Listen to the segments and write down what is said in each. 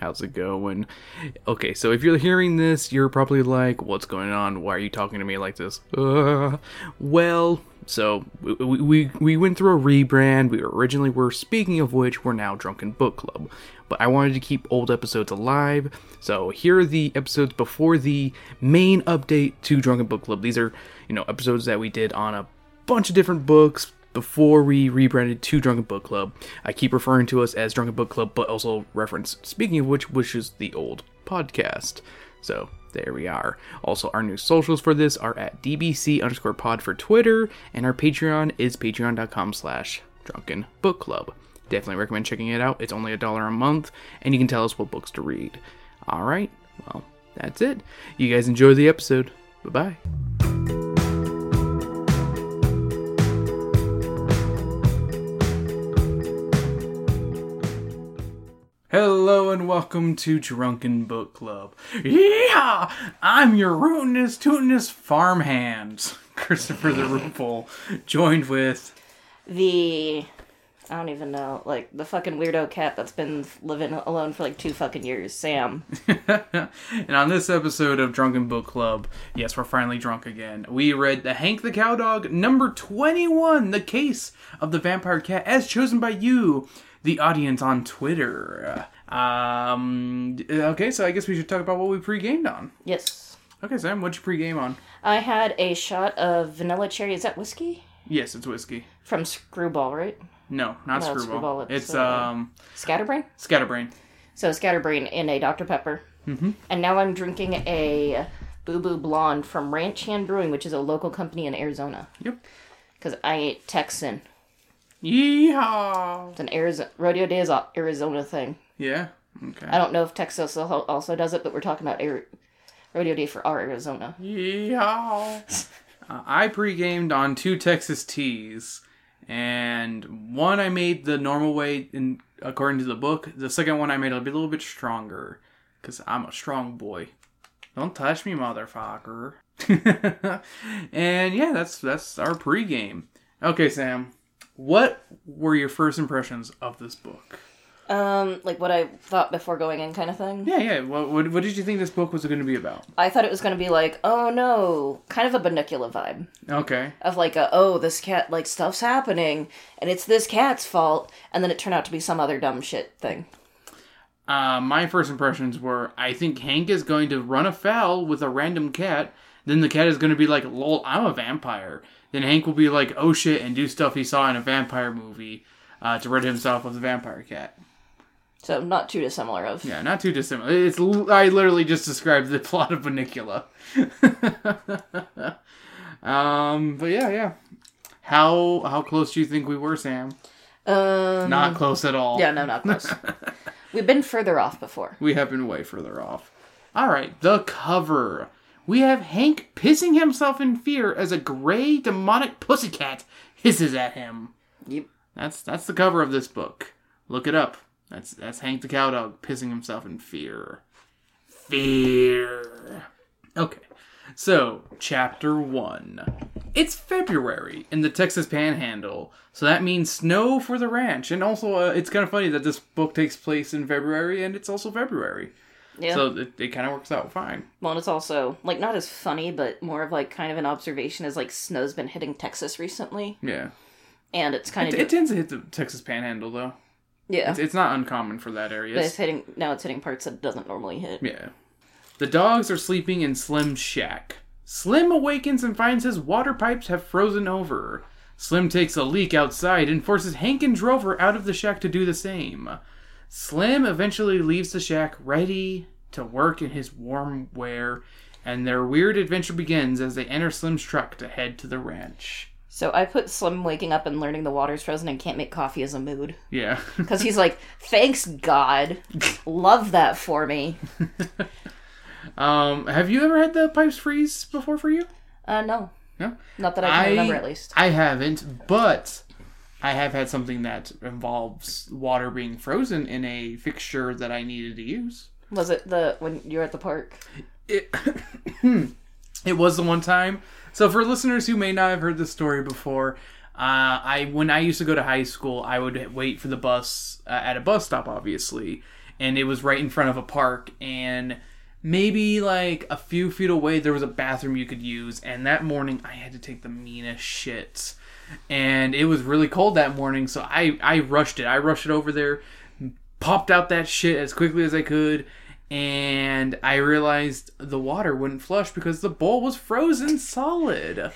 How's it going? Okay, so if you're hearing this, you're probably like, what's going on? Why are you talking to me like this? Uh, well, so we, we, we went through a rebrand. We originally were, speaking of which, we're now Drunken Book Club. But I wanted to keep old episodes alive, so here are the episodes before the main update to Drunken Book Club. These are, you know, episodes that we did on a bunch of different books, before we rebranded to Drunken Book Club. I keep referring to us as Drunken Book Club, but also reference, speaking of which, which is the old podcast. So there we are. Also, our new socials for this are at DBC underscore pod for Twitter, and our Patreon is patreon.com slash drunken book club. Definitely recommend checking it out. It's only a dollar a month, and you can tell us what books to read. Alright, well, that's it. You guys enjoy the episode. Bye bye. Hello and welcome to Drunken Book Club. Yeah, I'm your rootinest, tootinest farmhand, Christopher the Roople, joined with the I don't even know, like the fucking weirdo cat that's been living alone for like two fucking years, Sam. and on this episode of Drunken Book Club, yes, we're finally drunk again. We read The Hank the Cowdog, number 21, The Case of the Vampire Cat, as chosen by you, the audience on Twitter. Um, okay, so I guess we should talk about what we pre-gamed on. Yes. Okay, Sam, what'd you pre-game on? I had a shot of vanilla cherry. Is that whiskey? Yes, it's whiskey. From Screwball, right? No, not No, Screwball. Screwball, It's, it's, uh, um Scatterbrain? Scatterbrain. So Scatterbrain in a Dr. Pepper. Mm-hmm. And now I'm drinking a Boo Boo Blonde from Ranch Hand Brewing, which is a local company in Arizona. Yep. Because I ate Texan. Yeehaw! It's an Arizona, Rodeo Day is a Arizona thing. Yeah. Okay. I don't know if Texas also does it, but we're talking about Rodeo Day for our Arizona. Yeehaw! uh, I pre-gamed on two Texas teas, and one I made the normal way, in according to the book. The second one I made a little bit stronger, cause I'm a strong boy. Don't touch me, motherfucker. and yeah, that's that's our pre-game. Okay, Sam, what were your first impressions of this book? Um, like what I thought before going in, kind of thing. Yeah, yeah. What, what, what did you think this book was going to be about? I thought it was going to be like, oh no, kind of a Bunnicula vibe Okay. of like, a, oh, this cat, like stuff's happening, and it's this cat's fault, and then it turned out to be some other dumb shit thing. Uh, my first impressions were I think Hank is going to run afoul with a random cat. Then the cat is going to be like, lol, I'm a vampire. Then Hank will be like, oh shit, and do stuff he saw in a vampire movie uh, to rid himself of the vampire cat. So not too dissimilar of. Yeah, not too dissimilar. It's l- I literally just described the plot of Bunnicula. um, but yeah, yeah. How how close do you think we were, Sam? Um, Not close at all. yeah, no, not close. We've been further off before. We have been way further off. All right, the cover. We have Hank pissing himself in fear as a gray demonic pussycat hisses at him. Yep. That's that's the cover of this book. Look it up. That's that's Hank the cowdog pissing himself in fear. Fear. Okay. So, chapter 1. It's February in the Texas Panhandle, so that means snow for the ranch. And also, uh, it's kind of funny that this book takes place in February and it's also February. Yeah. So, it, it kind of works out fine. well, and it's also like not as funny, but more of like kind of an observation as like snow's been hitting Texas recently, Yeah. and it's kind It, of it tends to hit the Texas Panhandle, though. yeah. It's, it's not uncommon for that area. but it's hitting now. It's hitting parts that it doesn't normally hit. Yeah. The dogs are sleeping in Slim's shack. Slim awakens and finds his water pipes have frozen over. Slim takes a leak outside and forces Hank and Drover out of the shack to do the same. Slim eventually leaves the shack ready to work in his warm wear, and their weird adventure begins as they enter Slim's truck to head to the ranch. So I put Slim waking up and learning the water's frozen and can't make coffee as a mood. Yeah. Because he's like, thanks God. Love that for me. um, have you ever had the pipes freeze before for you? Uh, no. No? Not that I can remember at least. I haven't, but I have had something that involves water being frozen in a fixture that I needed to use. Was it the when you were at the park? It, it was the one time. So for listeners who may not have heard this story before, uh, I when I used to go to high school, I would wait for the bus uh, at a bus stop, obviously, and it was right in front of a park, and maybe like a few feet away there was a bathroom you could use, and that morning I had to take the meanest shits, and it was really cold that morning, so I I rushed it. I rushed it over there, popped out that shit as quickly as I could. And I realized the water wouldn't flush because the bowl was frozen solid.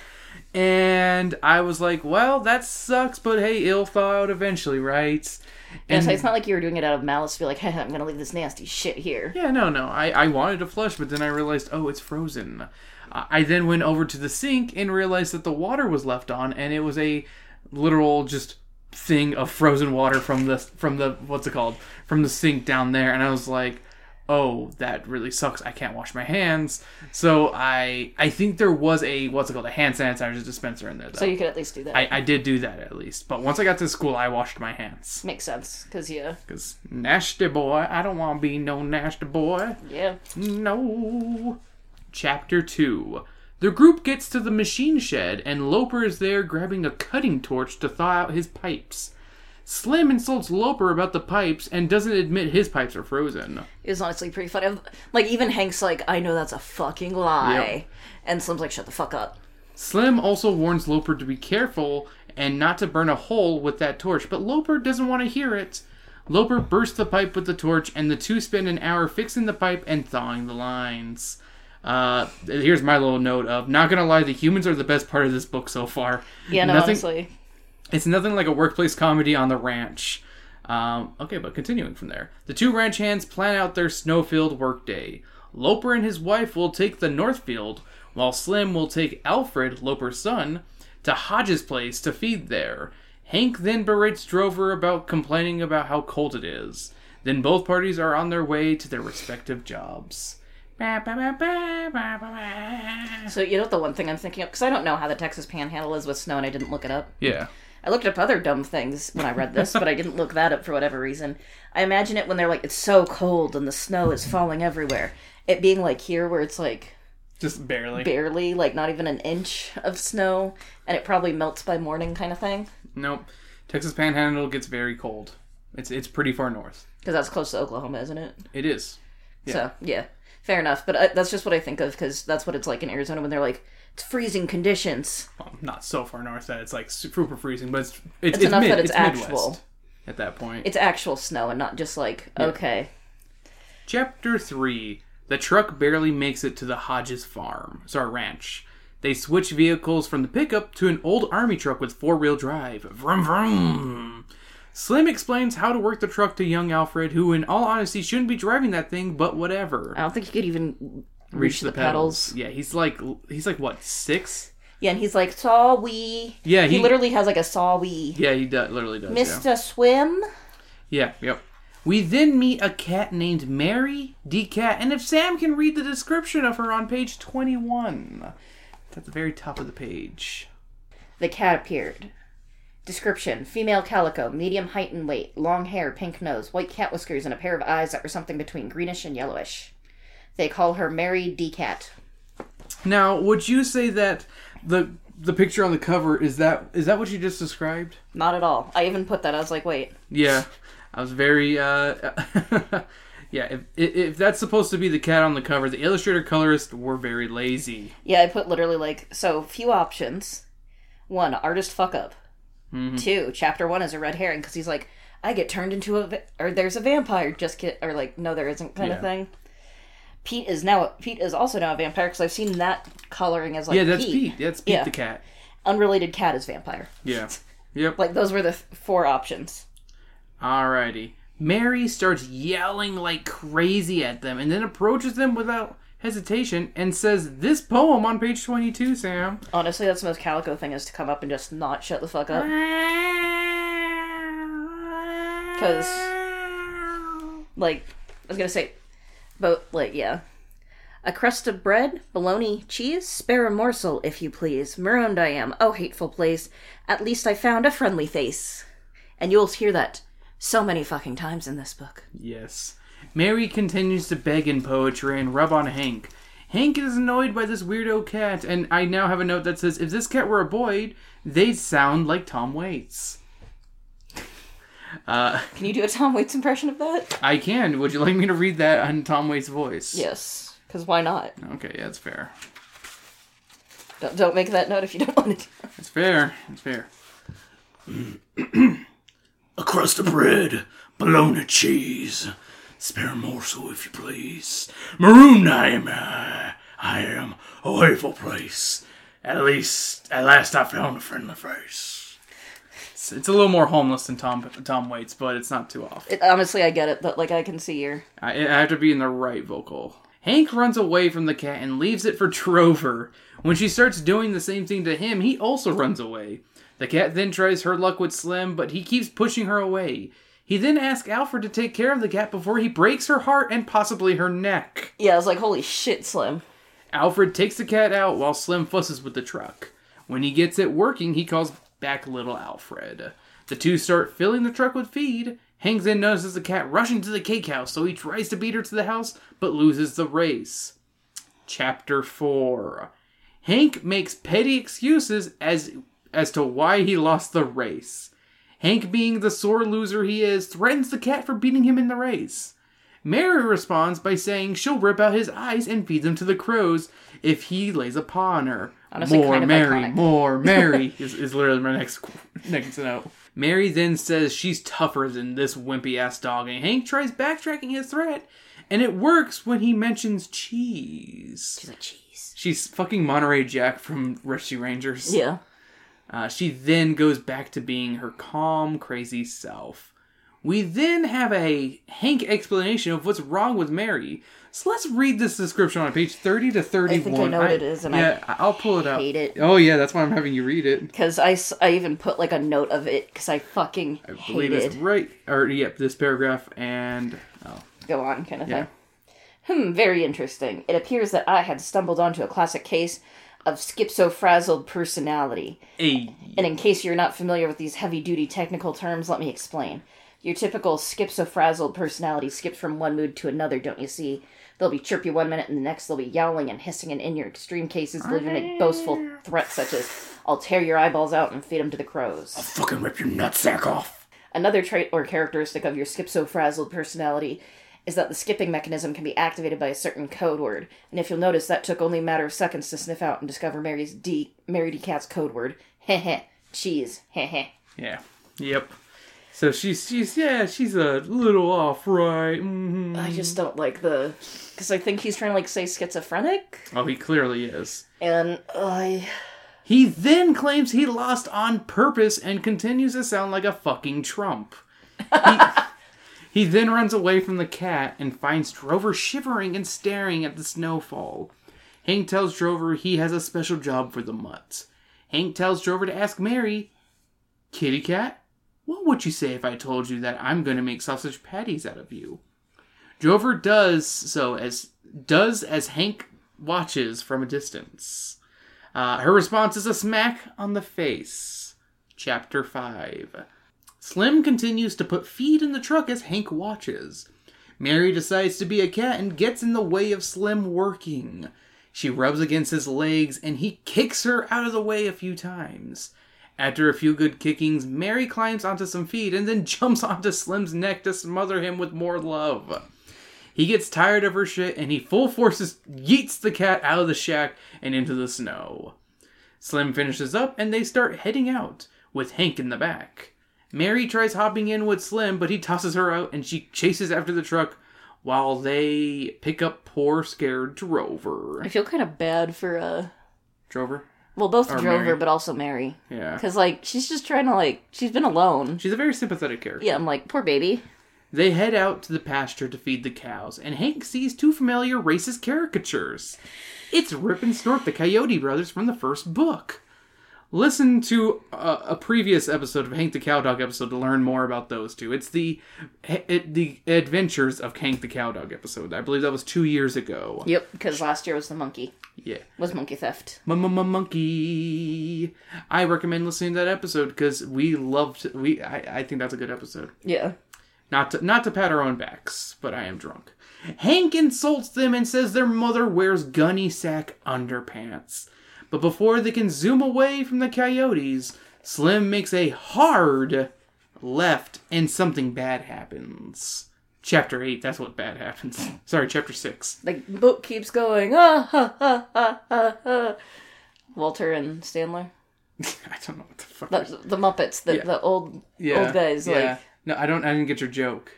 And I was like, well, that sucks, but hey, it'll thaw out eventually, right? Yeah, And so it's not like you were doing it out of malice to be like, hey, I'm gonna leave this nasty shit here. yeah, no, no. I, I wanted to flush, but then I realized, oh, it's frozen. I then went over to the sink and realized that the water was left on, and it was a literal just thing of frozen water from the from the what's it called from the sink down there, and I was like, oh, that really sucks. I can't wash my hands. So I I think there was a what's it called a hand sanitizer dispenser in there though. So you could at least do that. I, I did do that at least, but once I got to school, I washed my hands. Makes sense, because, yeah. Cause nasty boy, I don't want to be no nasty boy. Yeah. No. Chapter 2. The group gets to the machine shed, and Loper is there grabbing a cutting torch to thaw out his pipes. Slim insults Loper about the pipes and doesn't admit his pipes are frozen. It was honestly pretty funny. Like, even Hank's like, I know that's a fucking lie. And Slim's like, shut the fuck up. Slim also warns Loper to be careful and not to burn a hole with that torch, but Loper doesn't want to hear it. Loper bursts the pipe with the torch, and the two spend an hour fixing the pipe and thawing the lines. Uh, here's my little note of not gonna lie, the humans are the best part of this book so far. Yeah, no, nothing, honestly. it's nothing like a workplace comedy on the ranch. Um, okay, but continuing from there, the two ranch hands plan out their snowfield workday. Loper and his wife will take the Northfield, while Slim will take Alfred, Loper's son, to Hodges' place to feed there. Hank then berates Drover about complaining about how cold it is. Then both parties are on their way to their respective jobs. Ba, ba, ba, ba, ba, ba, ba. So, you know the one thing I'm thinking of? Because I don't know how the Texas panhandle is with snow, and I didn't look it up. Yeah. I looked up other dumb things when I read this, but I didn't look that up for whatever reason. I imagine it when they're like, it's so cold and the snow is falling everywhere. It being like here, where it's like Just barely. barely, like not even an inch of snow, and it probably melts by morning, kind of thing. Nope. Texas Panhandle gets very cold. It's it's pretty far north. Because that's close to Oklahoma, isn't it? It is. So, yeah. Fair enough. But uh, that's just what I think of, because that's what it's like in Arizona when they're like, it's freezing conditions. Well, not so far north that it's like super freezing, but it's it's, It's enough mid, that it's Midwest actual. at that point. It's actual snow and not just like, okay. Chapter three. The truck barely makes it to the Hodges farm. Sorry, ranch. They switch vehicles from the pickup to an old army truck with four wheel drive. Vroom vroom. Slim explains how to work the truck to young Alfred, who, in all honesty, shouldn't be driving that thing, but whatever. I don't think he could even reach, the, pedals. Yeah, he's like he's like what six? Yeah, and he's like, saw we. Yeah, He, he- literally has like a saw we. Yeah, he does, literally does. yeah. Mr. Swim? Yeah, yep. We then meet a cat named Mary D. Cat, and if Sam can read the description of her on page 21, it's at the very top of the page. The cat appeared. Description Female calico, medium height and weight, long hair, pink nose, white cat whiskers, and a pair of eyes that were something between greenish and yellowish. They call her Mary D. Cat. Now, would you say that the the picture on the cover is that is that what you just described? Not at all. I even put that. I was like, wait. Yeah, I was very uh yeah. If if that's supposed to be the cat on the cover, the illustrator colorist were very lazy. Yeah, I put literally like, so few options. One, artist fuck up. Mm-hmm. Two, chapter one is a red herring because he's like, I get turned into a, va- or there's a vampire, just kid, or like, no, there isn't kind Yeah. of thing. Pete is now, Pete is also now a vampire because I've seen that coloring as like Yeah, that's Pete. That's Pete Yeah. the cat. Unrelated cat is vampire. Yeah. Yep. Like, those were the th- four options. Alrighty. Mary starts yelling like crazy at them and then approaches them without hesitation and says this poem on page 22, Sam. Honestly, that's the most calico thing is to come up and just not shut the fuck up. Because. like I was gonna say, but like yeah, a crust of bread, bologna, cheese, spare a morsel, if you please. Marooned I am, oh hateful place. At least I found a friendly face, and you'll hear that so many fucking times in this book. Yes. Mary continues to beg in poetry and rub on Hank. Hank is annoyed by this weirdo cat, and I now have a note that says if this cat were a boy, they'd sound like Tom Waits. Uh, Can you do a Tom Waits impression of that? I can. Would you like me to read that on Tom Waits' voice? Yes. Because why not? Okay, yeah, that's fair. Don't, don't make that note if you don't want it. It's fair. It's fair. A crust of bread, bologna cheese. Spare a morsel, if you please. Maroon I am, uh, I am a hateful place. At least, at last I found a friendly face. It's, it's a little more homeless than Tom Tom Waits, but it's not too off. It, honestly, I get it, but like I can see your. I, I have to be in the right vocal. Hank runs away from the cat and leaves it for Drover. When she starts doing the same thing to him, he also runs away. The cat then tries her luck with Slim, but he keeps pushing her away. He then asks Alfred to take care of the cat before he breaks her heart and possibly her neck. Yeah, I was like, holy shit, Slim. Alfred takes the cat out while Slim fusses with the truck. When he gets it working, he calls back little Alfred. The two start filling the truck with feed. Hank then notices the cat rushing to the cake house, so he tries to beat her to the house, but loses the race. Chapter 4 Hank makes petty excuses as as to why he lost the race. Hank, being the sore loser he is, threatens the cat for beating him in the race. Mary responds by saying she'll rip out his eyes and feed them to the crows if he lays a paw on her. Honestly, more kind of Mary, iconic. more Mary is, is literally my next next note. Mary then says she's tougher than this wimpy ass dog, and Hank tries backtracking his threat, and it works when he mentions cheese. She's like, jeez. She's fucking Monterey Jack from Rescue Rangers. Yeah. Uh, she then goes back to being her calm, crazy self. We then have a Hank explanation of what's wrong with Mary. So let's read this description on page 30 to 31. I think I know what it is, and I yeah, I, will pull it up. hate it. Oh, yeah, that's why I'm having you read it. Because I, I even put like a note of it because I fucking I believe it's right. Or, yep, this paragraph and. Oh, Go on, kind of yeah. thing. Hmm, very interesting. It appears that I had stumbled onto a classic case of schizophrasal personality. Hey. And in case you're not familiar with these heavy duty technical terms, let me explain. Your typical schizophrasal personality skips from one mood to another, don't you see? They'll be chirpy one minute and the next they'll be yowling and hissing, and in your extreme cases, they'll even make boastful threats such as, I'll tear your eyeballs out and feed them to the crows. I'll fucking rip your nutsack off. Another trait or characteristic of your schizophrasal personality is that the skipping mechanism can be activated by a certain code word. And if you'll notice, that took only a matter of seconds to sniff out and discover Mary's D Mary D Cat's code word. Heh. Cheese. Heh. Yeah. Yep. So she's, she's, yeah, she's a little off, right? hmm I just don't like the. Because I think he's trying to, like, say schizophrenic. Oh, he clearly is. And I. He then claims he lost on purpose and continues to sound like a fucking Trump. He, he then runs away from the cat and finds Drover shivering and staring at the snowfall. Hank tells Drover he has a special job for the mutts. Hank tells Drover to ask Mary, Kitty Cat, what would you say if I told you that I'm going to make sausage patties out of you? Drover does so as does as Hank watches from a distance. Uh, her response is a smack on the face. Chapter 5. Slim continues to put feed in the truck as Hank watches. Mary decides to be a cat and gets in the way of Slim working. She rubs against his legs and he kicks her out of the way a few times. After a few good kickings, Mary climbs onto some feed and then jumps onto Slim's neck to smother him with more love. He gets tired of her shit and he full forces yeets the cat out of the shack and into the snow. Slim finishes up and they start heading out, with Hank in the back. Mary tries hopping in with Slim, but he tosses her out and she chases after the truck while they pick up poor scared Drover. I feel kind of bad for, uh. Drover? Well, both Or Drover, Mary. but also Mary. Yeah. Because, like, she's just trying to, like. She's been alone. She's a very sympathetic character. Yeah, I'm like, poor baby. They head out to the pasture to feed the cows, and Hank sees two familiar racist caricatures. It's Rip and Snort, the Coyote brothers from the first book. Listen to a, a previous episode of Hank the Cowdog episode to learn more about those two. It's the it, the Adventures of Hank the Cowdog episode. I believe that was two years ago. Yep, because last year was the monkey. Yeah. Was monkey theft. Mom mom monkey. I recommend listening to that episode because we loved. We I, I think that's a good episode. Yeah. Not to, not to pat our own backs, but I am drunk. Hank insults them and says their mother wears gunny sack underpants. But before they can zoom away from the coyotes, Slim makes a hard, left, and something bad happens. Chapter 8, that's what bad happens. Sorry, chapter 6. The book keeps going. Ah, ha, ha, ha, ha, ha. Walter and Stanley. I don't know what the fuck. The, the Muppets, the, Yeah. the old yeah, old guys. yeah. Like no, I don't. I didn't get your joke.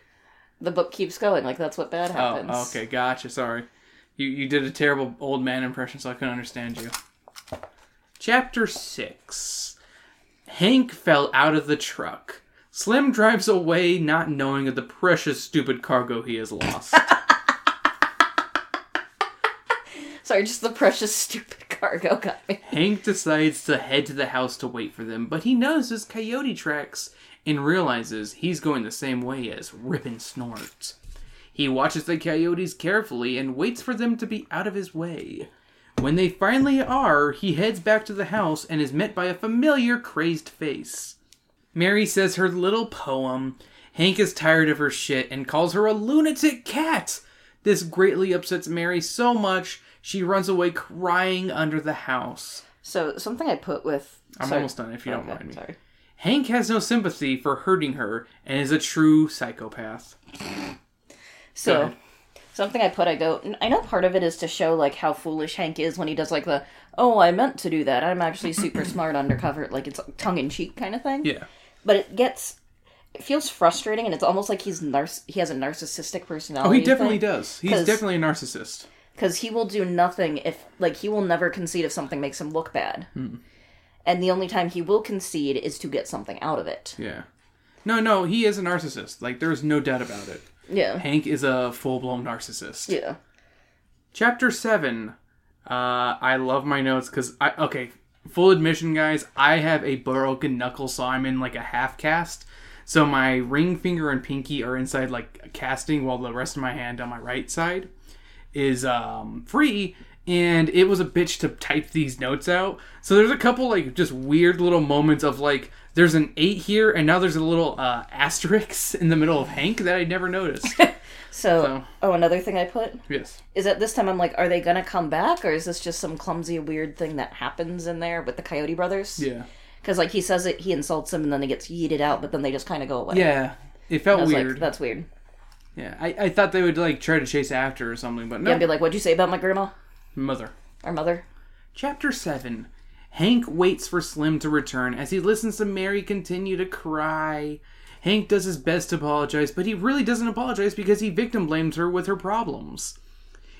the book keeps going. Like that's what bad happens. Oh, okay, gotcha. Sorry, you you did a terrible old man impression, so I couldn't understand you. Chapter six. Hank fell out of the truck. Slim drives away, not knowing of the precious stupid cargo he has lost. Sorry, just the precious stupid cargo got me. Hank decides to head to the house to wait for them, but he notices coyote tracks and realizes he's going the same way as Rip and Snort. He watches the coyotes carefully and waits for them to be out of his way. When they finally are, he heads back to the house and is met by a familiar, crazed face. Mary says her little poem. Hank is tired of her shit and calls her a lunatic cat. This greatly upsets Mary so much she runs away crying under the house. So something I put with. I'm sorry. almost done if you don't mind me. Sorry. Hank has no sympathy for hurting her and is a true psychopath. So. Something I put, I go. I know part of it is to show like how foolish Hank is when he does like the oh I meant to do that. I'm actually super smart undercover, like it's tongue in cheek kind of thing. Yeah. But it gets. It feels frustrating, and it's almost like he's nar- he has a narcissistic personality. Oh, he definitely does. He's definitely a narcissist. because he will do nothing if like he will never concede if something makes him look bad Hmm. and the only time he will concede is to get something out of it Yeah. No, no, he is a narcissist. Like, there's no doubt about it. yeah Hank is a full blown narcissist. yeah Chapter 7. Uh, I love my notes because I. Okay, full admission, guys, I have a broken knuckle, so I'm in like a half cast. So my ring finger and pinky are inside like casting, while the rest of my hand on my right side is um, free. And it was a bitch to type these notes out. So there's a couple like just weird little moments of like there's an eight here, and now there's a little uh, asterisk in the middle of Hank that I never noticed. so, So- oh another thing i put yes. is that this time i'm like are they gonna come back or is this just some clumsy weird thing that happens in there with the coyote brothers Yeah. because like he says it he insults him and then he gets yeeted out but then they just kind of go away Yeah. It felt weird. like that's weird Yeah, I, I thought they would like try to chase after or something, but no. yeah and be like what'd you say about my grandma Mother. our mother Chapter 7. Hank waits for Slim to return as he listens to Mary continue to cry. Hank does his best to apologize, but he really doesn't apologize because he victim blames her with her problems.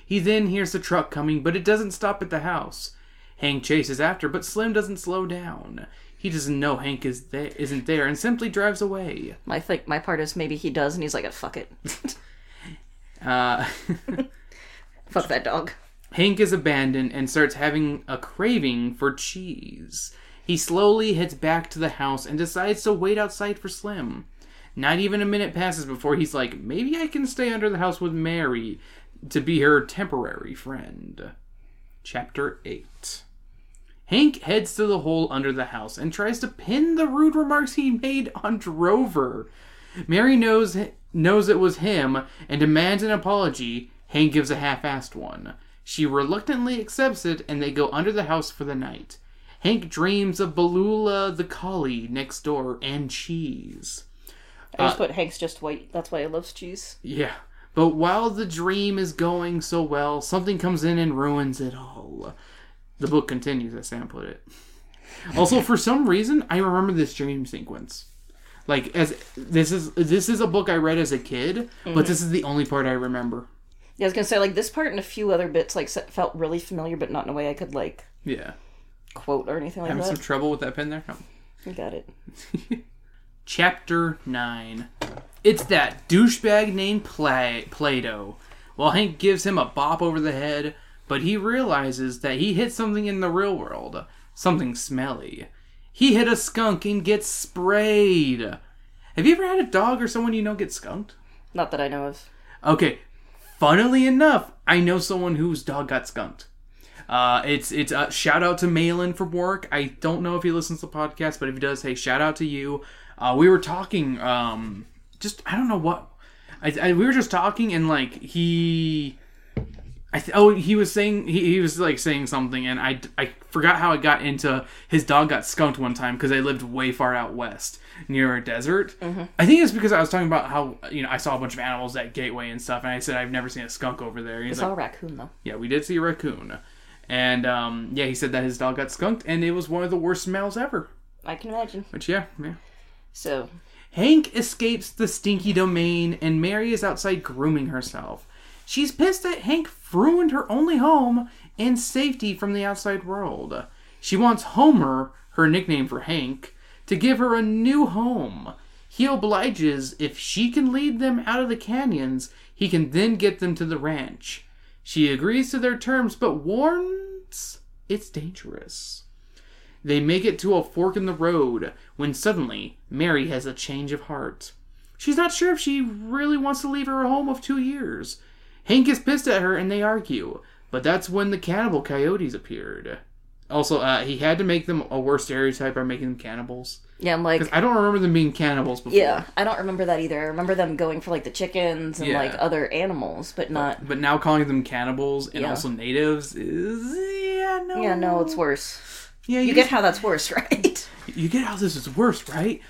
He then hears the truck coming, but it doesn't stop at the house. Hank chases after, but Slim doesn't slow down. He doesn't know Hank is there, isn't there and simply drives away. my think my part is maybe he does and he's like fuck it Uh, fuck that dog Hank is abandoned and starts having a craving for cheese. He slowly heads back to the house and decides to wait outside for Slim. Not even a minute passes before he's like, maybe I can stay under the house with Mary to be her temporary friend. Chapter 8 Hank heads to the hole under the house and tries to pin the rude remarks he made on Drover. Mary knows knows it was him and demands an apology. Hank gives a half-assed one. She reluctantly accepts it, and they go under the house for the night. Hank dreams of Balula the collie next door and cheese. I just uh, put Hank's just white. That's why he loves cheese. Yeah. But while the dream is going so well, something comes in and ruins it all. The book continues, as Sam put it. Also, for some reason, I remember this dream sequence. Like, as this is this is a book I read as a kid, but mm-hmm. this is the only part I remember. Yeah, I was gonna say like this part and a few other bits like felt really familiar, but not in a way I could like Yeah. quote or anything like that. Having some trouble with that pen there? No. You got it. Chapter 9. It's that douchebag named Play- Plato. Well, Hank gives him a bop over the head, but he realizes that he hit something in the real world. Something smelly. He hit a skunk and gets sprayed. Have you ever had a dog or someone you know get skunked? Not that I know of. Okay, funnily enough, I know someone whose dog got skunked. Uh, it's it's uh, shout out to Malin from work. I don't know if he listens to the podcast, but if he does, hey, shout out to you. Uh, we were talking, um, just I don't know what. I, I we were just talking and like he, I th- oh, he was saying he, he was like saying something, and I, I forgot how it got into his dog got skunked one time because I lived way far out west near a desert. I think it's because I was talking about how you know I saw a bunch of animals at Gateway and stuff, and I said I've never seen a skunk over there. He's It's like, all raccoon though. yeah, we did see a raccoon, and um, yeah, he said that his dog got skunked, and it was one of the worst smells ever. I can imagine. Which yeah, yeah. So Hank escapes the stinky domain, and Mary is outside grooming herself. She's pissed that Hank ruined her only home and safety from the outside world. She wants Homer, her nickname for Hank, to give her a new home. He obliges if she can lead them out of the canyons, he can then get them to the ranch. She agrees to their terms, but warns it's dangerous. They make it to a fork in the road when suddenly Mary has a change of heart. She's not sure if she really wants to leave her home of two years. Hank is pissed at her and they argue, but that's when the cannibal coyotes appeared. Also, uh, he had to make them a worse stereotype by making them cannibals. yeah, I'm like 'Cause I don't remember them being cannibals before. yeah, I don't remember that either. I remember them going for like the chickens and Yeah. like other animals, but not. But now calling them cannibals and Yeah. also natives is yeah no Yeah, no, it's worse. yeah You you, get how that's worse, right? you get how this is worse right?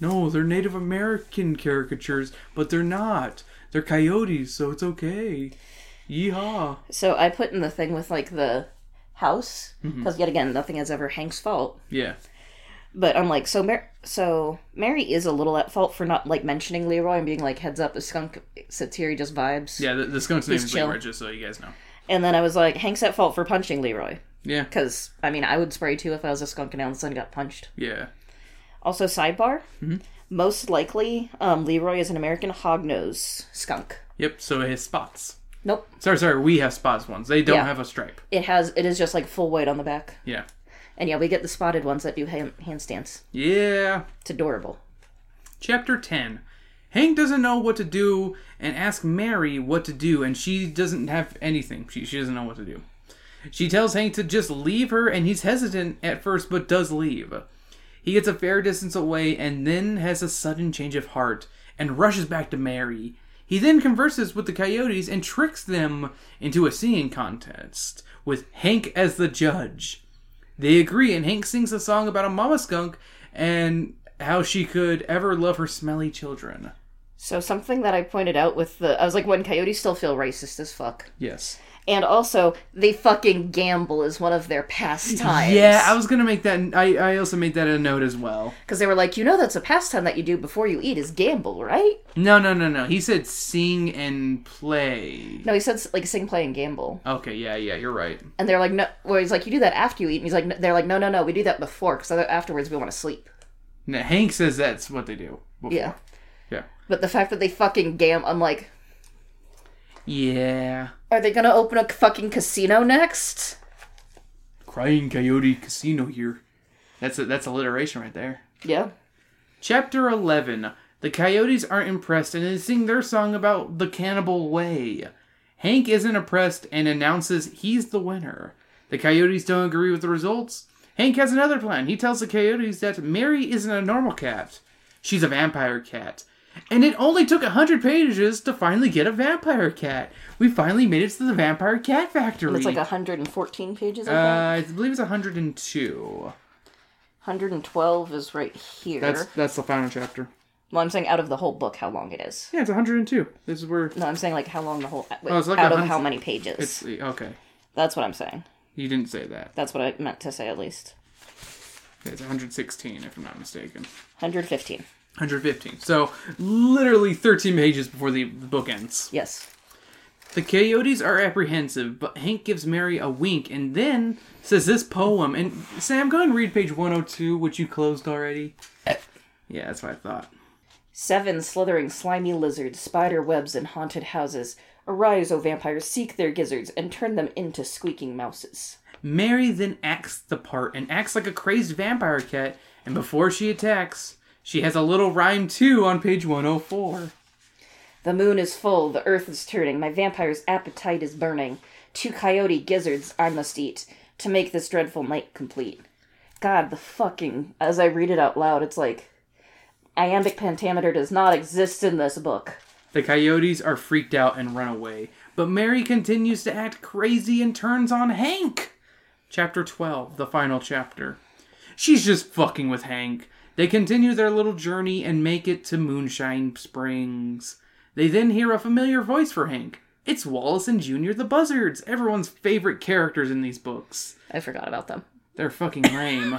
No, they're Native American caricatures, but they're not. They're coyotes, so it's okay. Yeehaw! So I put in the thing with like the house Mm-hmm. because yet again nothing is ever Hank's fault. Yeah, But I'm like so Mar- so Mary is a little at fault for not like mentioning Leroy and being like heads up the skunk sits here he just vibes. yeah. The, the skunk's name is chill. Leroy, just so you guys know. And then I was like Hank's at fault for punching Leroy Yeah, because I mean I would spray too if I was a skunk and Alan got punched. yeah. Also sidebar, Mm-hmm. most likely um, Leroy is an American hognose skunk. Yep. So has spots. Nope, Sorry, sorry. We have spots ones. They don't Yeah. have a stripe. it has it is just like full white on the back. Yeah. And yeah, we get the spotted ones that do hand- handstands. Yeah. It's adorable. Chapter 10. Hank doesn't know what to do and asks Mary what to do, and she doesn't have anything. She, she doesn't know what to do. She tells Hank to just leave her, and he's hesitant at first, but does leave. He gets a fair distance away and then has a sudden change of heart and rushes back to Mary. He then converses with the coyotes and tricks them into a singing contest, with Hank as the judge. They agree, and Hank sings a song about a mama skunk and how she could ever love her smelly children. So something that I pointed out with the I was like when coyotes still feel racist as fuck. Yes. And also they fucking gamble is one of their pastimes. Yeah, I was gonna make that. I, I also made that a note as well. Because they were like, you know that's a pastime that you do before you eat is gamble, right? No, no, no, no. He said sing and play. No, he said like sing, play, and gamble. Okay, yeah, yeah, you're right. And they're like, no. Well, he's like, you do that after you eat. And he's like, they're like, no, no, no, we do that before because afterwards we want to sleep. No, Hank says that's what they do. before. Yeah. Yeah. But the fact that they fucking gam, I'm like, Yeah. Are they gonna open a fucking casino next? Crying Coyote Casino here. That's a, that's alliteration right there. Yeah. Chapter 11. The coyotes aren't impressed and they sing their song about the cannibal way. Hank isn't impressed and announces he's the winner. The coyotes don't agree with the results. Hank has another plan. He tells the coyotes that Mary isn't a normal cat. She's a vampire cat. And it only took a hundred pages to finally get a vampire cat. We finally made it to the vampire cat factory. It's like 114 pages, I uh. I believe it's 102. 112 is right here. That's that's the final chapter. Well, I'm saying out of the whole book, how long it is. Yeah, it's 102. This is where No, I'm saying like how long the whole. Wait, Oh, it's like out of how many pages? it's okay. That's what I'm saying. You didn't say that. That's what I meant to say at least. It's 116, if I'm not mistaken. 115. 115. So, literally 13 pages before the, the book ends. Yes. The coyotes are apprehensive, but Hank gives Mary a wink and then says this poem. And Sam, go ahead and read page 102, which you closed already. Eh. Yeah, that's what I thought. Seven slithering slimy lizards, spider webs, and haunted houses. Arise, O vampires, seek their gizzards, and turn them into squeaking mouses. Mary then acts the part and acts like a crazed vampire cat, and before she attacks, she has a little rhyme too on page 104. The moon is full, the earth is turning, my vampire's appetite is burning. Two coyote gizzards I must eat to make this dreadful night complete. God, the fucking. As I read it out loud, it's like. Iambic pentameter does not exist in this book. The coyotes are freaked out and run away, but Mary continues to act crazy and turns on Hank. Chapter 12, the final chapter. She's just fucking with Hank. They continue their little journey and make it to Moonshine Springs. They then hear a familiar voice for Hank. It's Wallace and Junior the Buzzards, everyone's favorite characters in these books. I forgot about them. They're fucking lame.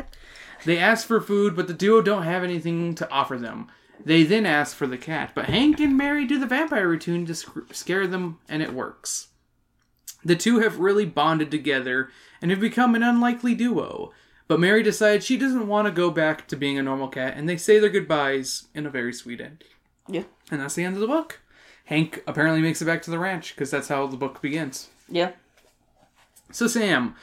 they ask for food, but the duo don't have anything to offer them. They then ask for the cat, but Hank and Mary do the vampire routine to sc- scare them, and it works. The two have really bonded together and have become an unlikely duo. But Mary decides she doesn't want to go back to being a normal cat, and they say their goodbyes in a very sweet end. Yeah. And that's the end of the book. Hank apparently makes it back to the ranch because that's how the book begins. Yeah. So Sam,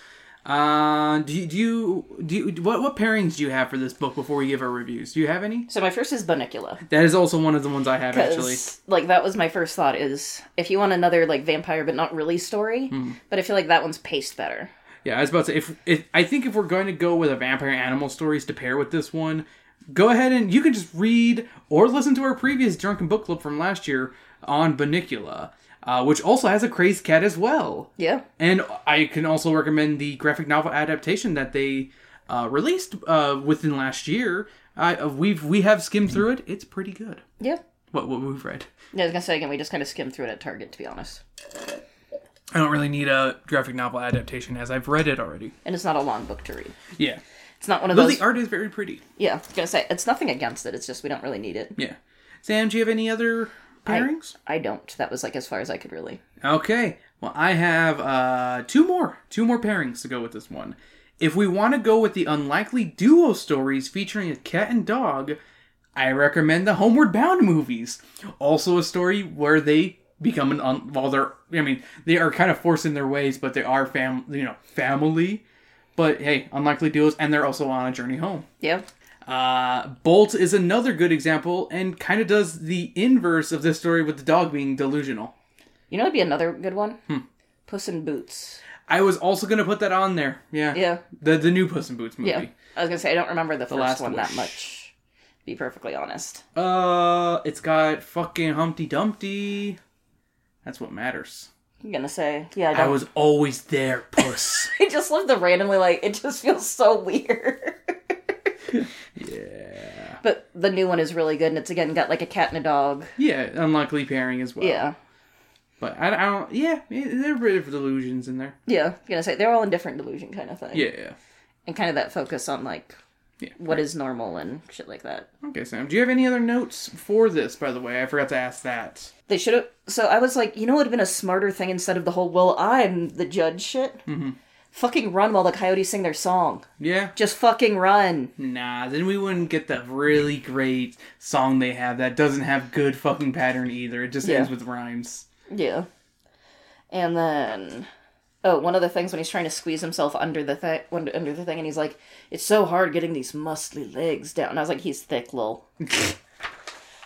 uh, do you, do you do you, what what pairings do you have for this book before we give our reviews? Do you have any? So my first is Bunnicula. That is also one of the ones I have actually. Like that was my first thought is if you want another like vampire but not really story, Hmm. but I feel like that one's paced better. Yeah, I was about to say if, if I think if we're going to go with a vampire animal stories to pair with this one, go ahead and you can just read or listen to our previous drunken book club from last year on Bunnicula, uh, which also has a crazed cat as well. Yeah. And I can also recommend the graphic novel adaptation that they uh, released uh, within last year. Uh, we've we have skimmed through it. It's pretty good. Yeah. What what we've read. Yeah, I was gonna say again, we just kind of skimmed through it at Target, to be honest. I don't really need a graphic novel adaptation as I've read it already. And it's not a long book to read. Yeah. It's not one of Though those. the art is very pretty. yeah, I was gonna say it's nothing against it. It's just we don't really need it. Yeah. Sam, do you have any other pairings? I don't. That was like as far as I could really. Okay. Well, I have uh, two more, two more pairings to go with this one. If we want to go with the unlikely duo stories featuring a cat and dog, I recommend the Homeward Bound movies. Also, a story where they become an un- well, they're I mean they are kind of forcing their ways, but they are fam you know family. But hey, unlikely duos, and they're also on a journey home. Yeah. Uh, Bolt is another good example, and kind of does the inverse of this story with the dog being delusional. You know, it'd be another good one. Hmm. Puss in Boots. I was also gonna put that on there. Yeah. Yeah. The the new Puss in Boots movie. Yeah. I was gonna say I don't remember the, first Last one that much. Be perfectly honest. Uh, it's got fucking Humpty Dumpty. That's what matters. I'm gonna say yeah. I I was always there, Puss. I just love the randomly like it just feels so weird. yeah. but the new one is really good, and it's again got like a cat and a dog. Yeah, unlikely pairing as well. Yeah. But I, I don't. Yeah, there are a bit of delusions in there. Yeah. I'm gonna say they're all in different delusion kind of thing. Yeah. And kind of that focus on like Yeah. what is normal and shit like that. Okay, Sam. Do you have any other notes for this? By the way, I forgot to ask that. They should have. So I was like, you know, what would have been a smarter thing instead of the whole "well, I'm the judge" shit. Mm-hmm. Fucking run while the coyotes sing their song. Yeah. Just fucking run. Nah, then we wouldn't get the really great song they have that doesn't have good fucking pattern either. It just Yeah. ends with rhymes. Yeah. And then, oh, one of the things when he's trying to squeeze himself under the thing, under the thing, and he's like, "It's so hard getting these muscly legs down." And I was like, "He's thick, lol."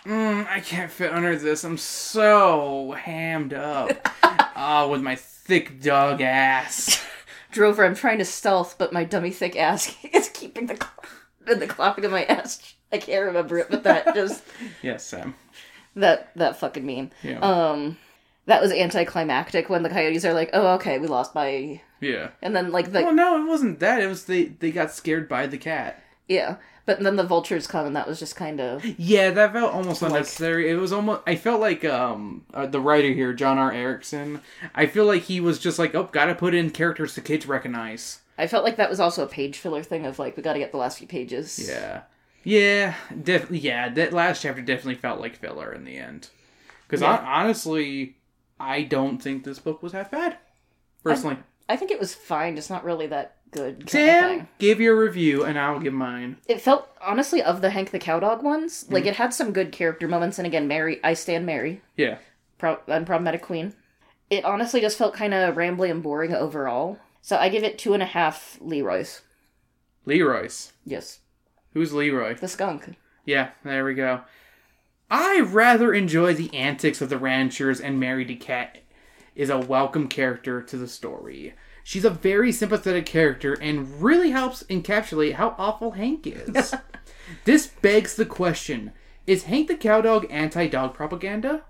Mm, I can't fit under this. I'm so hammed up. Ah, with my thick dog ass. Drover, I'm trying to stealth, but my dummy thick ass is keeping the cl- the clapping of my ass. I can't remember it, but that just Yes, Sam. that that fucking meme. Yeah. Um, that was anticlimactic when the coyotes are like, "Oh, okay, we lost by," yeah. and then like the Well, no, it wasn't that. It was they they got scared by the cat. yeah, but then the vultures come, and that was just kind of Yeah, that felt almost unnecessary. It was almost. I felt like um uh, the writer here, John R. Erickson. I feel like he was just like, oh, gotta put in characters the kids recognize. I felt like that was also a page filler thing of like we got to get the last few pages. Yeah, yeah, definitely. Yeah, that last chapter definitely felt like filler in the end. Because Yeah. honestly, I don't think this book was half bad. Personally, I think it was fine, It's not really that good. Sam, give your review and I'll give mine. It felt honestly of the Hank the Cowdog ones, like mm-hmm. it had some good character moments, and again, Mary, I stand Mary, Yeah, pro- unproblematic queen. It honestly just felt kind of rambly and boring overall. So I give it two and a half Leroy's. Leroy's. Yes, Who's Leroy? the skunk. Yeah, there we go. I rather enjoy the antics of the ranchers, and Mary DeCat is a welcome character to the story. She's a very sympathetic character and really helps encapsulate how awful Hank is. this begs the question Is Hank the Cowdog anti dog propaganda?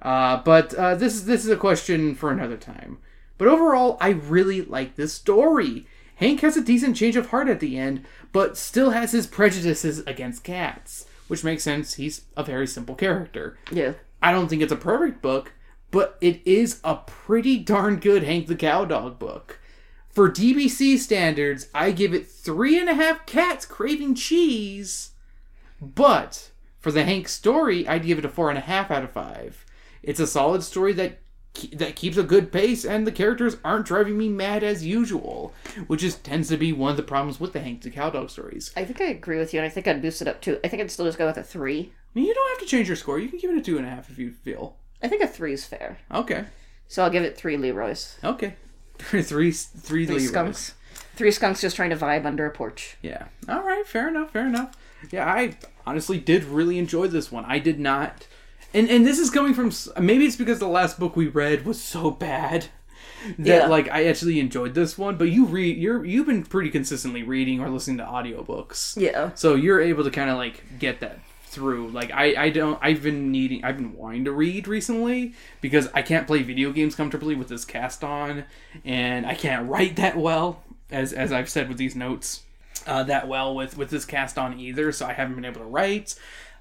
Uh, but uh, this is this is a question for another time. But overall, I really like this story. Hank has a decent change of heart at the end, but still has his prejudices against cats, which makes sense. He's a very simple character. Yeah. I don't think it's a perfect book, but it is a pretty darn good Hank the Cowdog book. For DBC standards, I give it three and a half cats craving cheese. But for the Hank story, I'd give it a four and a half out of five. It's a solid story that that keeps a good pace, and the characters aren't driving me mad as usual, which is tends to be one of the problems with the Hank the Cowdog stories. I think I agree with you, and I think I'd boost it up too. I think I'd still just go with a three. I mean, you don't have to change your score. You can give it a two and a half if you feel. I think a three is fair. Okay. So I'll give it three Leroy's. Okay. three, three, three Three Leroys. skunks. Three skunks just trying to vibe under a porch. Yeah. All right. Fair enough. Fair enough. Yeah, I honestly did really enjoy this one. I did not, and and this is coming from maybe it's because the last book we read was so bad that Yeah. like I actually enjoyed this one. But you read you're you've been pretty consistently reading or listening to audiobooks. Yeah. So you're able to kind of like get that through. Like I, I don't I've been needing I've been wanting to read recently because I can't play video games comfortably with this cast on and I can't write that well as as I've said with these notes uh, that well with with this cast on either. So I haven't been able to write.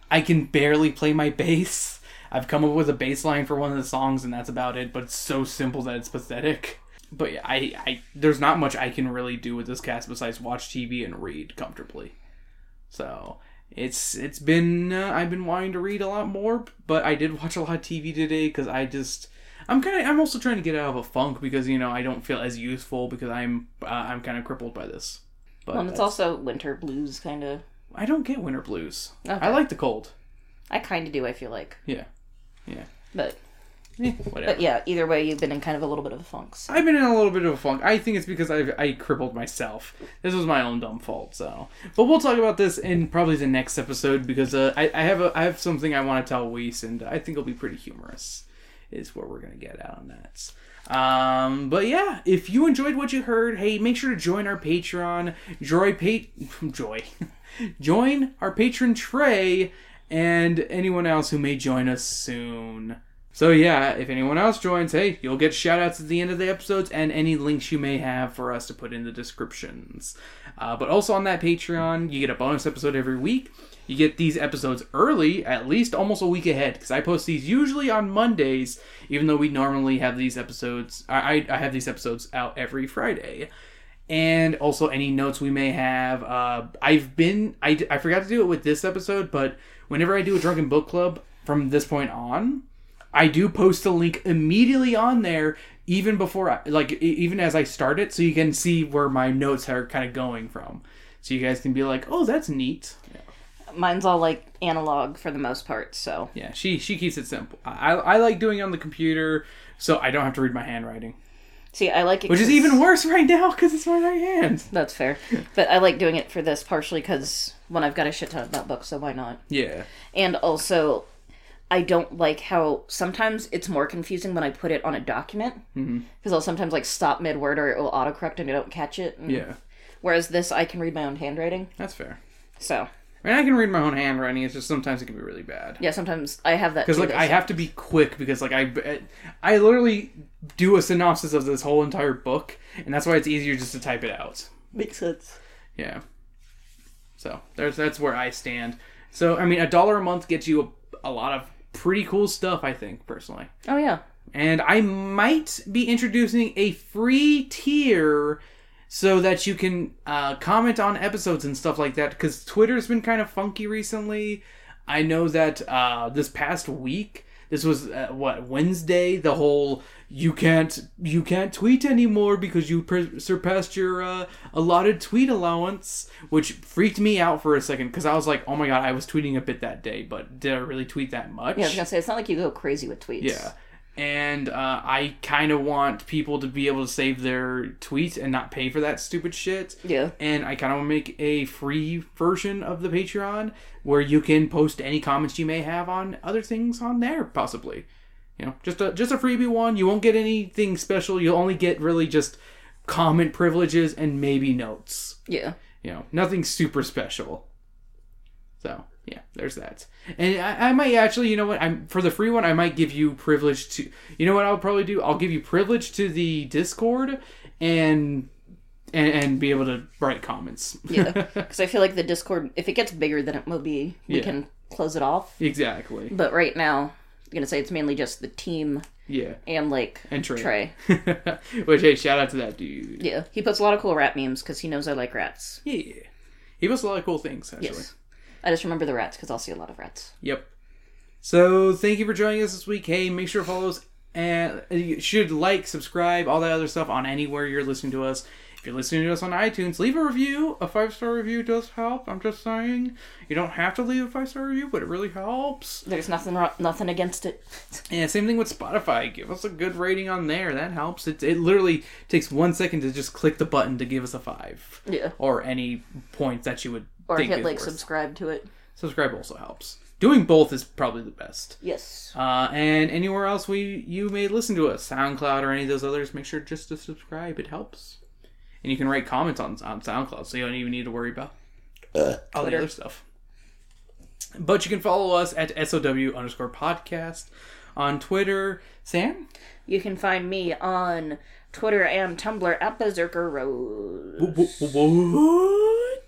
I can barely play my bass. I've come up with a bass line for one of the songs and that's about it. But it's so simple that it's pathetic. But yeah, I, I there's not much I can really do with this cast besides watch TV and read comfortably. So it's it's been uh, I've been wanting to read a lot more, but I did watch a lot of TV today because I just I'm kind of I'm also trying to get out of a funk because you know I don't feel as useful because I'm uh, I'm kind of crippled by this. But Well, it's also winter blues, kind of. I don't get winter blues. Okay. I like the cold. I kind of do. I feel like, Yeah, yeah, but Eh, whatever. but yeah. Either way, you've been in kind of a little bit of a funk. so- I've been in a little bit of a funk. I think it's because I I crippled myself. This was my own dumb fault. So, but we'll talk about this in probably the next episode because uh, I I have a I have something I want to tell Weiss and I think it'll be pretty humorous. Is what we're gonna get out on that. Um, but yeah, if you enjoyed what you heard, hey, make sure to join our Patreon. Joy, pa- joy, join our patron Trey and anyone else who may join us soon. So yeah, if anyone else joins, hey, you'll get shoutouts at the end of the episodes and any links you may have for us to put in the descriptions. Uh, but also on that Patreon, you get a bonus episode every week. You get these episodes early, at least almost a week ahead, because I post these usually on Mondays, even though we normally have these episodes. I, I have these episodes out every Friday and also any notes we may have. Uh, I've been I, I forgot to do it with this episode, but whenever I do a drunken book club from this point on, I do post a link immediately on there, even before I, like even as I start it, so you can see where my notes are kind of going from, so you guys can be like, oh, that's neat. Mine's all like analog for the most part. So Yeah, she she keeps it simple. I I like doing it on the computer, so I don't have to read my handwriting, see, I like it, which is even worse right now because it's my right hand. That's fair, but I like doing it for this partially because when I've got a shit ton about books, so why not? Yeah. And also, I don't like how sometimes it's more confusing when I put it on a document mm-hmm. because I'll sometimes like stop mid word or it will autocorrect and I don't catch it. And- Yeah, Whereas this, I can read my own handwriting. that's fair. So I mean, I can read my own handwriting. It's just sometimes it can be really bad. yeah, sometimes I have that Because like I have to be quick because like I I literally do a synopsis of this whole entire book, and that's why it's easier just to type it out. makes sense. Yeah. So there's that's where I stand. So I mean, a dollar a month gets you a, a lot of pretty cool stuff. I think personally. Oh yeah, and I might be introducing a free tier so that you can uh, comment on episodes and stuff like that because Twitter's been kind of funky recently. I know that uh, this past week, this was uh, what Wednesday, the whole you can't you can't tweet anymore because you per- surpassed your uh, allotted tweet allowance, which freaked me out for a second because I was like, oh my god, I was tweeting a bit that day, but did I really tweet that much? yeah. I was gonna say it's not like you go crazy with tweets. Yeah. And uh, I kind of want people to be able to save their tweets and not pay for that stupid shit. Yeah. And I kind of want to make a free version of the Patreon where you can post any comments you may have on other things on there, possibly. You know, just a just a freebie one. You won't get anything special. You'll only get really just comment privileges and maybe notes. Yeah. You know, nothing super special. So Yeah, there's that. And I, I might actually, you know what? I'm for the free one. I might give you privilege to. You know what I'll probably do? I'll give you privilege to the Discord and and, and be able to write comments. Yeah, because I feel like the Discord, if it gets bigger than it will be, we Yeah. can close it off. exactly. But right now, gonna say it's mainly just the team Yeah. and like And Trey. Trey. Which hey, shout out to that dude. Yeah, he puts a lot of cool rat memes because he knows I like rats. Yeah. He posts a lot of cool things actually. Yes, I just remember the rats because I'll see a lot of rats. Yep. So thank you for joining us this week. Hey, make sure to follow us and uh, you should like, subscribe, all that other stuff on anywhere you're listening to us. If you're listening to us on iTunes, leave a review. A five star review does help. I'm just saying. You don't have to leave a five star review, but it really helps. There's nothing nothing against it. Yeah, same thing with Spotify. Give us a good rating on there. That helps. It, it literally takes one second to just click the button to give us a five. Yeah, Or any points that you would or think hit like worth. subscribe to it. Subscribe also helps. Doing both is probably the best. Yes. Uh, and anywhere else we you may listen to us, SoundCloud or any of those others, make sure just to subscribe. It helps. And you can write comments on on SoundCloud, so you don't even need to worry about uh, all the other stuff. But you can follow us at SOW underscore podcast on Twitter. Sam? You can find me on Twitter and Tumblr at Berserker Rose. What?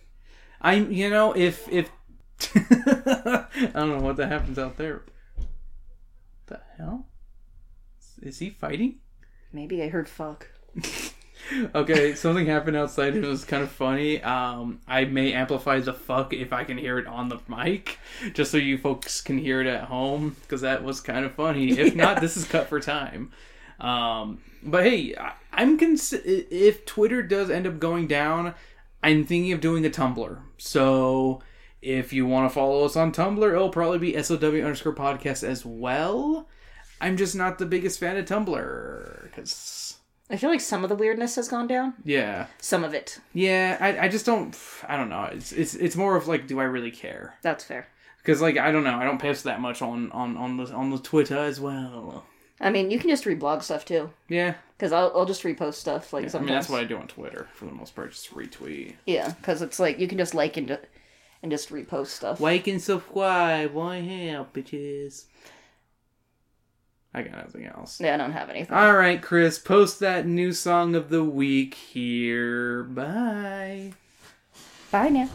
I'm, you know, if, if, I don't know what that happens out there. The hell? Is he fighting? Maybe I heard fuck. Okay, something happened outside and it was kind of funny. Um, I may amplify the fuck if I can hear it on the mic, just so you folks can hear it at home, because that was kind of funny. If not, this is cut for time. Um, but hey, I, I'm cons- if Twitter does end up going down, I'm thinking of doing a Tumblr. So if you want to follow us on Tumblr, it'll probably be SOW underscore podcast as well. I'm just not the biggest fan of Tumblr because I feel like some of the weirdness has gone down. yeah. Some of it. Yeah, I, I just don't. I don't know. It's it's it's more of like, do I really care? That's fair. Because like I don't know. I don't post that much on on on the on the Twitter as well. I mean, you can just reblog stuff too. Yeah, Because I'll, I'll just repost stuff like I sometimes. mean that's what I do on Twitter for the most part. Just retweet, Yeah, because it's like you can just like and, and just repost stuff. like and subscribe. Why help, bitches? I got nothing else. Yeah, I don't have anything. All right, Chris, post that new song of the week here. Bye. Bye now.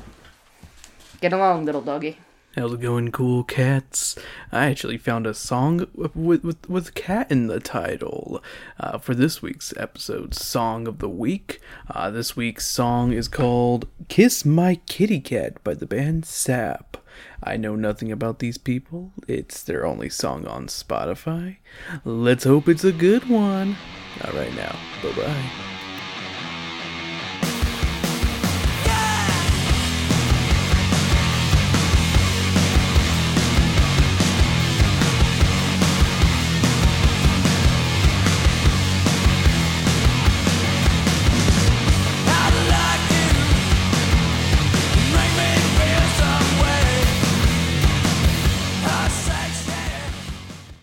Get along, little doggy. How's it going, cool cats? I actually found a song with with with cat in the title uh, for this week's episode, Song of the Week. Uh, this week's song is called "Kiss My Kitty Cat" by the band Sap. I know nothing about these people. It's their only song on Spotify. Let's hope it's a good one. All right, now, bye bye.